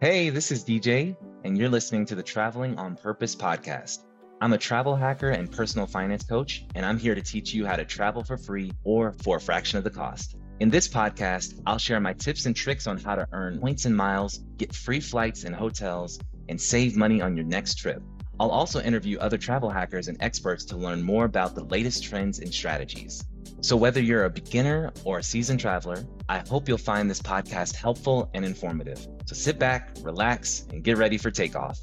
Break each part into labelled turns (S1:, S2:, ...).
S1: Hey, this is DJ, and you're listening to the Traveling on Purpose podcast. I'm a travel hacker and personal finance coach, and I'm here to teach you how to travel for free or for a fraction of the cost. In this podcast, I'll share my tips and tricks on how to earn points and miles, get free flights and hotels, and save money on your next trip. I'll also interview other travel hackers and experts to learn more about the latest trends and strategies. So, whether you're a beginner or a seasoned traveler, I hope you'll find this podcast helpful and informative. So, sit back, relax, and get ready for takeoff.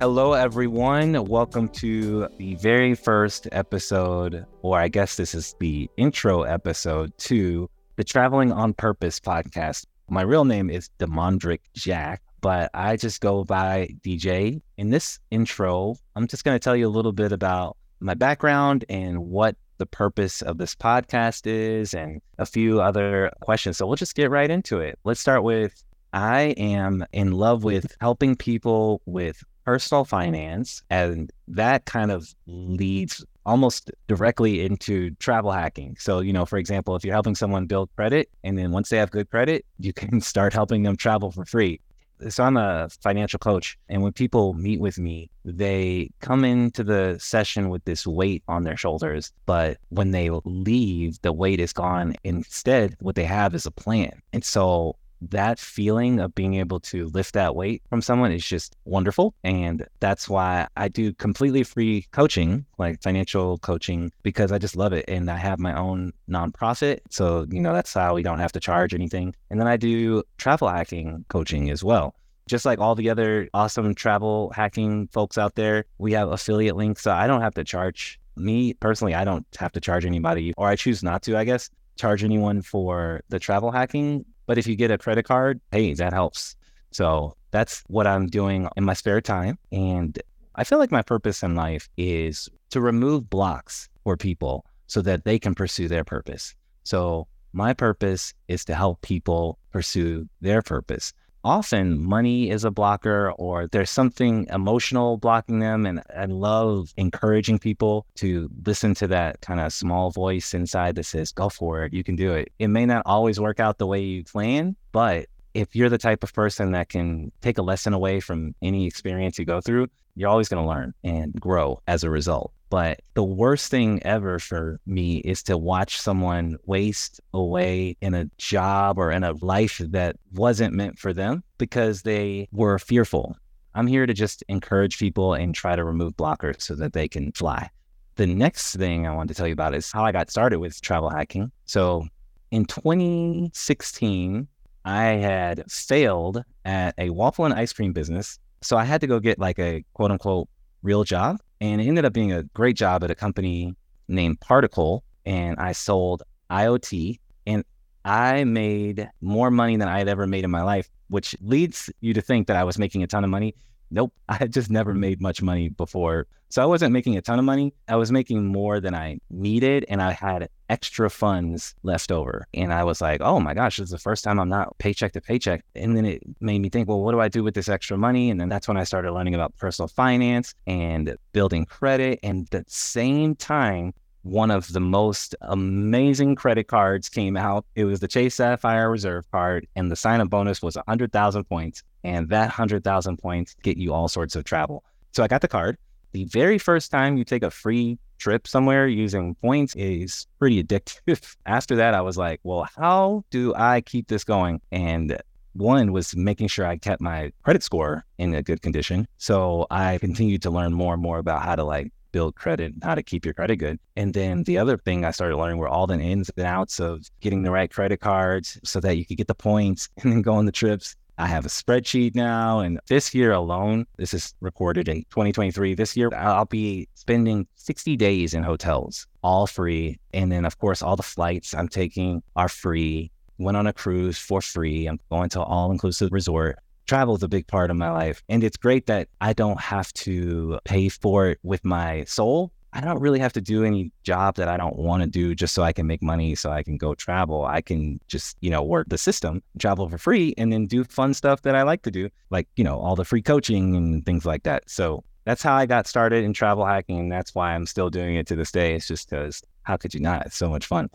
S1: Hello, everyone. Welcome to the very first episode, or I guess this is the intro episode to the Traveling on Purpose podcast. My real name is Damondrick Jack, but I just go by DJ. In this intro, I'm just going to tell you a little bit about my background and what the purpose of this podcast is and a few other questions. So we'll just get right into it. Let's start with I am in love with helping people with personal finance, and that kind of leads almost directly into travel hacking. So, you know, for example, if you're helping someone build credit and then once they have good credit, you can start helping them travel for free so I'm a financial coach, and when people meet with me, they come into the session with this weight on their shoulders, but when they leave, the weight is gone. Instead, what they have is a plan. And so that feeling of being able to lift that weight from someone is just wonderful. And that's why I do completely free coaching, like financial coaching, because I just love it. And I have my own nonprofit. So, you know, that's how we don't have to charge anything. And then I do travel hacking coaching as well. Just like all the other awesome travel hacking folks out there, we have affiliate links. So I don't have to charge me personally, I don't have to charge anybody, or I choose not to, I guess, charge anyone for the travel hacking but if you get a credit card, hey, that helps. So that's what I'm doing in my spare time. And I feel like my purpose in life is to remove blocks for people so that they can pursue their purpose. So my purpose is to help people pursue their purpose often money is a blocker or there's something emotional blocking them. And I love encouraging people to listen to that kind of small voice inside that says, go for it, you can do it. It may not always work out the way you plan, but if you're the type of person that can take a lesson away from any experience you go through, you're always going to learn and grow as a result. But the worst thing ever for me is to watch someone waste away in a job or in a life that wasn't meant for them because they were fearful. I'm here to just encourage people and try to remove blockers so that they can fly. The next thing I want to tell you about is how I got started with travel hacking. So in 2016, I had failed at a waffle and ice cream business. So I had to go get like a quote unquote real job. And it ended up being a great job at a company named Particle. And I sold IoT and I made more money than I had ever made in my life, which leads you to think that I was making a ton of money. Nope, I had just never mm. made much money before. So I wasn't making a ton of money. I was making more than I needed, and I had extra funds left over. And I was like, oh my gosh, this is the first time I'm not paycheck to paycheck. And then it made me think, well, what do I do with this extra money? And then that's when I started learning about personal finance and building credit. And at the same time, one of the most amazing credit cards came out. It was the Chase Sapphire Reserve card, and the sign up bonus was 100,000 points. And that 100,000 points get you all sorts of travel. So I got the card. The very first time you take a free trip somewhere using points is pretty addictive. After that, I was like, well, how do I keep this going? And one was making sure I kept my credit score in a good condition. So I continued to learn more and more about how to like build credit, how to keep your credit good. And then the other thing I started learning were all the ins and outs of getting the right credit cards so that you could get the points and then go on the trips. I have a spreadsheet now. And this year alone, this is recorded in 2023. This year, I'll be spending 60 days in hotels, all free. And then, of course, all the flights I'm taking are free. Went on a cruise for free. I'm going to all inclusive resort travel is a big part of my life. And it's great that I don't have to pay for it with my soul. I don't really have to do any job that I don't want to do just so I can make money so I can go travel. I can just, you know, work the system, travel for free, and then do fun stuff that I like to do, like, you know, all the free coaching and things like that. So that's how I got started in travel hacking. And that's why I'm still doing it to this day. It's just because how could you not? It's so much fun.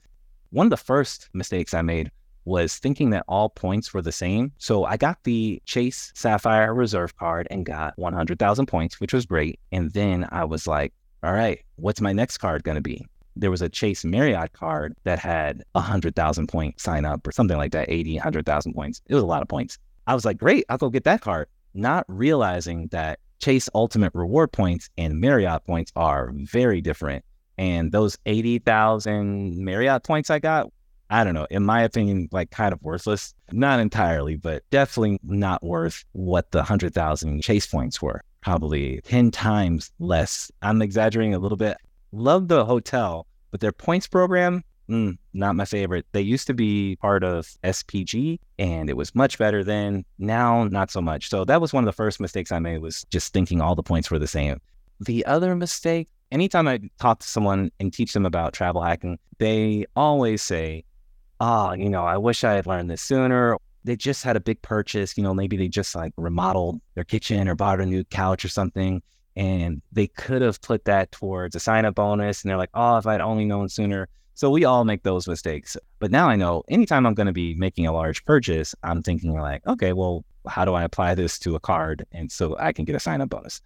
S1: One of the first mistakes I made was thinking that all points were the same. So I got the Chase Sapphire Reserve card and got 100,000 points, which was great. And then I was like, all right, what's my next card going to be? There was a Chase Marriott card that had a 100,000 point sign up or something like that, 80, 100,000 points. It was a lot of points. I was like, great, I'll go get that card, not realizing that Chase Ultimate Reward points and Marriott points are very different. And those 80,000 Marriott points I got, I don't know, in my opinion, like kind of worthless. Not entirely, but definitely not worth what the 100,000 Chase points were. Probably 10 times less. I'm exaggerating a little bit. Love the hotel, but their points program, mm, not my favorite. They used to be part of SPG and it was much better then. Now, not so much. So that was one of the first mistakes I made was just thinking all the points were the same. The other mistake anytime I talk to someone and teach them about travel hacking, they always say, Oh, you know, I wish I had learned this sooner. They just had a big purchase, you know, maybe they just like remodeled their kitchen or bought a new couch or something. And they could have put that towards a sign up bonus. And they're like, oh, if I'd only known sooner. So we all make those mistakes. But now I know anytime I'm going to be making a large purchase, I'm thinking like, okay, well, how do I apply this to a card? And so I can get a sign up bonus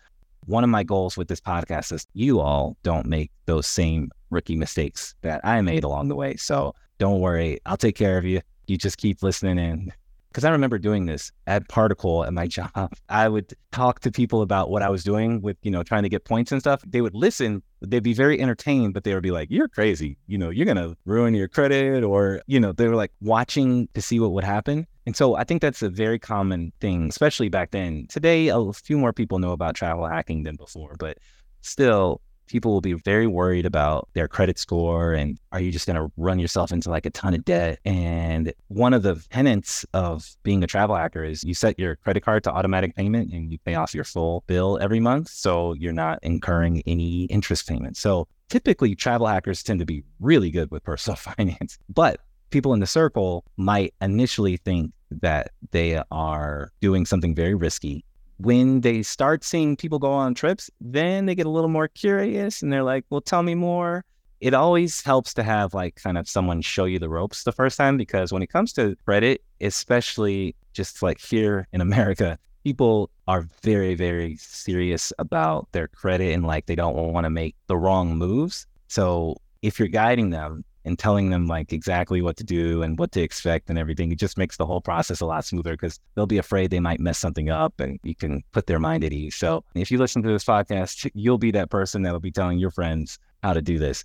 S1: one of my goals with this podcast is you all don't make those same rookie mistakes that I made along the way. So don't worry, I'll take care of you. You just keep listening in. Because I remember doing this at Particle at my job. I would talk to people about what I was doing with, you know, trying to get points and stuff. They would listen, they'd be very entertained, but they would be like, you're crazy. You know, you're going to ruin your credit. Or, you know, they were like watching to see what would happen. And so I think that's a very common thing, especially back then. Today, a few more people know about travel hacking than before, but still, people will be very worried about their credit score and are you just going to run yourself into like a ton of debt? And one of the tenets of being a travel hacker is you set your credit card to automatic payment and you pay off your full bill every month. So you're not incurring any interest payments. So typically, travel hackers tend to be really good with personal finance. But people in the circle might initially think that they are doing something very risky. When they start seeing people go on trips, then they get a little more curious and they're like, well, tell me more. It always helps to have like kind of someone show you the ropes the first time because when it comes to credit, especially just like here in America, people are very, very serious about their credit and like they don't want to make the wrong moves. So if you're guiding them, and telling them like exactly what to do and what to expect and everything. It just makes the whole process a lot smoother because they'll be afraid they might mess something up and you can put their mind at ease. So if you listen to this podcast, you'll be that person that'll be telling your friends how to do this.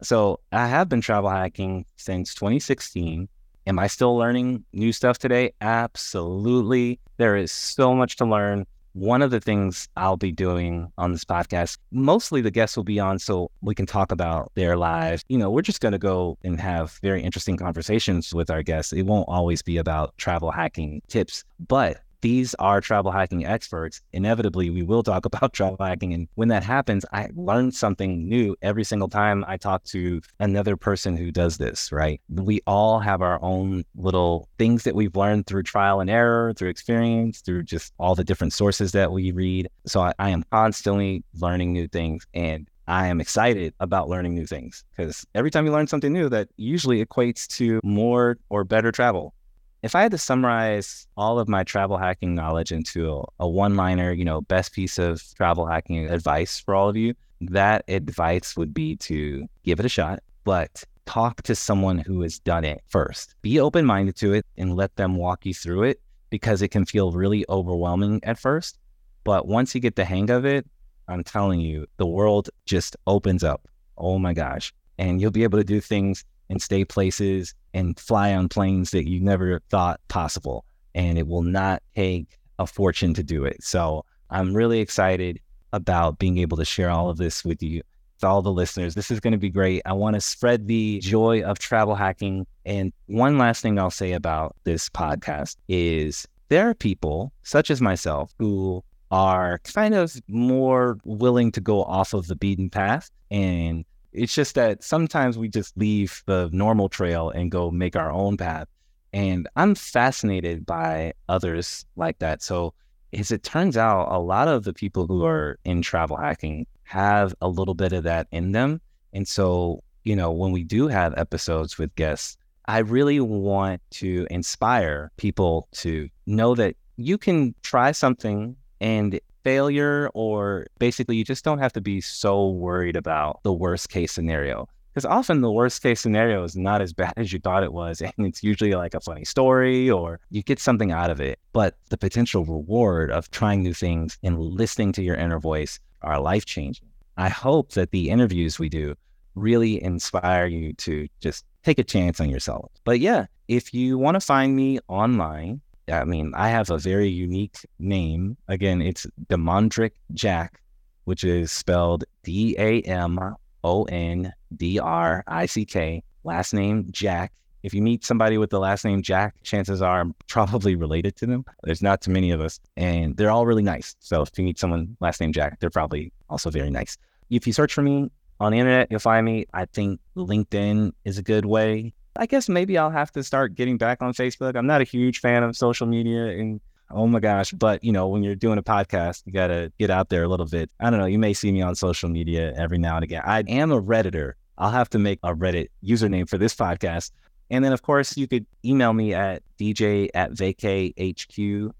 S1: So I have been travel hacking since 2016. Am I still learning new stuff today? Absolutely. There is so much to learn one of the things I'll be doing on this podcast, mostly the guests will be on so we can talk about their lives. You know, we're just going to go and have very interesting conversations with our guests. It won't always be about travel hacking tips, but these are travel hacking experts. Inevitably, we will talk about travel hacking. And when that happens, I learn something new every single time I talk to another person who does this, right? We all have our own little things that we've learned through trial and error, through experience, through just all the different sources that we read. So I, I am constantly learning new things. And I am excited about learning new things because every time you learn something new, that usually equates to more or better travel if I had to summarize all of my travel hacking knowledge into a, one liner, you know, best piece of travel hacking advice for all of you, that advice would be to give it a shot, but talk to someone who has done it first. Be open minded to it and let them walk you through it because it can feel really overwhelming at first. But once you get the hang of it, I'm telling you, the world just opens up. Oh my gosh. And you'll be able to do things and stay places and fly on planes that you never thought possible. And it will not take a fortune to do it. So I'm really excited about being able to share all of this with you, with all the listeners. This is going to be great. I want to spread the joy of travel hacking. And one last thing I'll say about this podcast is there are people such as myself who are kind of more willing to go off of the beaten path and it's just that sometimes we just leave the normal trail and go make our own path. And I'm fascinated by others like that. So, as it turns out, a lot of the people who are in travel hacking have a little bit of that in them. And so, you know, when we do have episodes with guests, I really want to inspire people to know that you can try something and failure, or basically, you just don't have to be so worried about the worst case scenario. Because often the worst case scenario is not as bad as you thought it was. And it's usually like a funny story or you get something out of it. But the potential reward of trying new things and listening to your inner voice are life changing. I hope that the interviews we do really inspire you to just take a chance on yourself. But yeah, if you want to find me online, I mean, I have a very unique name. Again, it's Damondrick Jack, which is spelled D A M O N D R I C K. Last name Jack. If you meet somebody with the last name Jack, chances are I'm probably related to them. There's not too many of us, and they're all really nice. So if you meet someone last name Jack, they're probably also very nice. If you search for me on the internet, you'll find me. I think LinkedIn is a good way. I guess maybe I'll have to start getting back on Facebook. I'm not a huge fan of social media and oh my gosh, but you know, when you're doing a podcast, you got to get out there a little bit. I don't know, you may see me on social media every now and again. I am a redditor. I'll have to make a Reddit username for this podcast. And then, of course, you could email me at dj at vacayhq.com.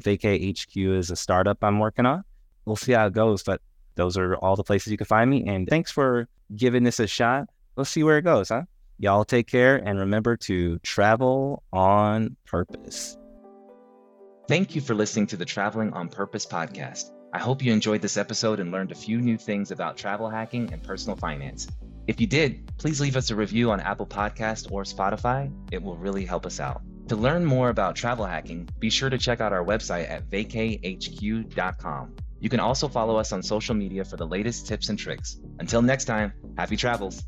S1: VacayHQ is a startup I'm working on. We'll see how it goes, but those are all the places you can find me. And thanks for giving this a shot. Let's see where it goes, huh? Y'all take care and remember to travel on purpose. Thank you for listening to the Traveling on Purpose podcast. I hope you enjoyed this episode and learned a few new things about travel hacking and personal finance. If you did, please leave us a review on Apple Podcast or Spotify. It will really help us out. To learn more about travel hacking, be sure to check out our website at vacayhq.com. You can also follow us on social media for the latest tips and tricks. Until next time, happy travels.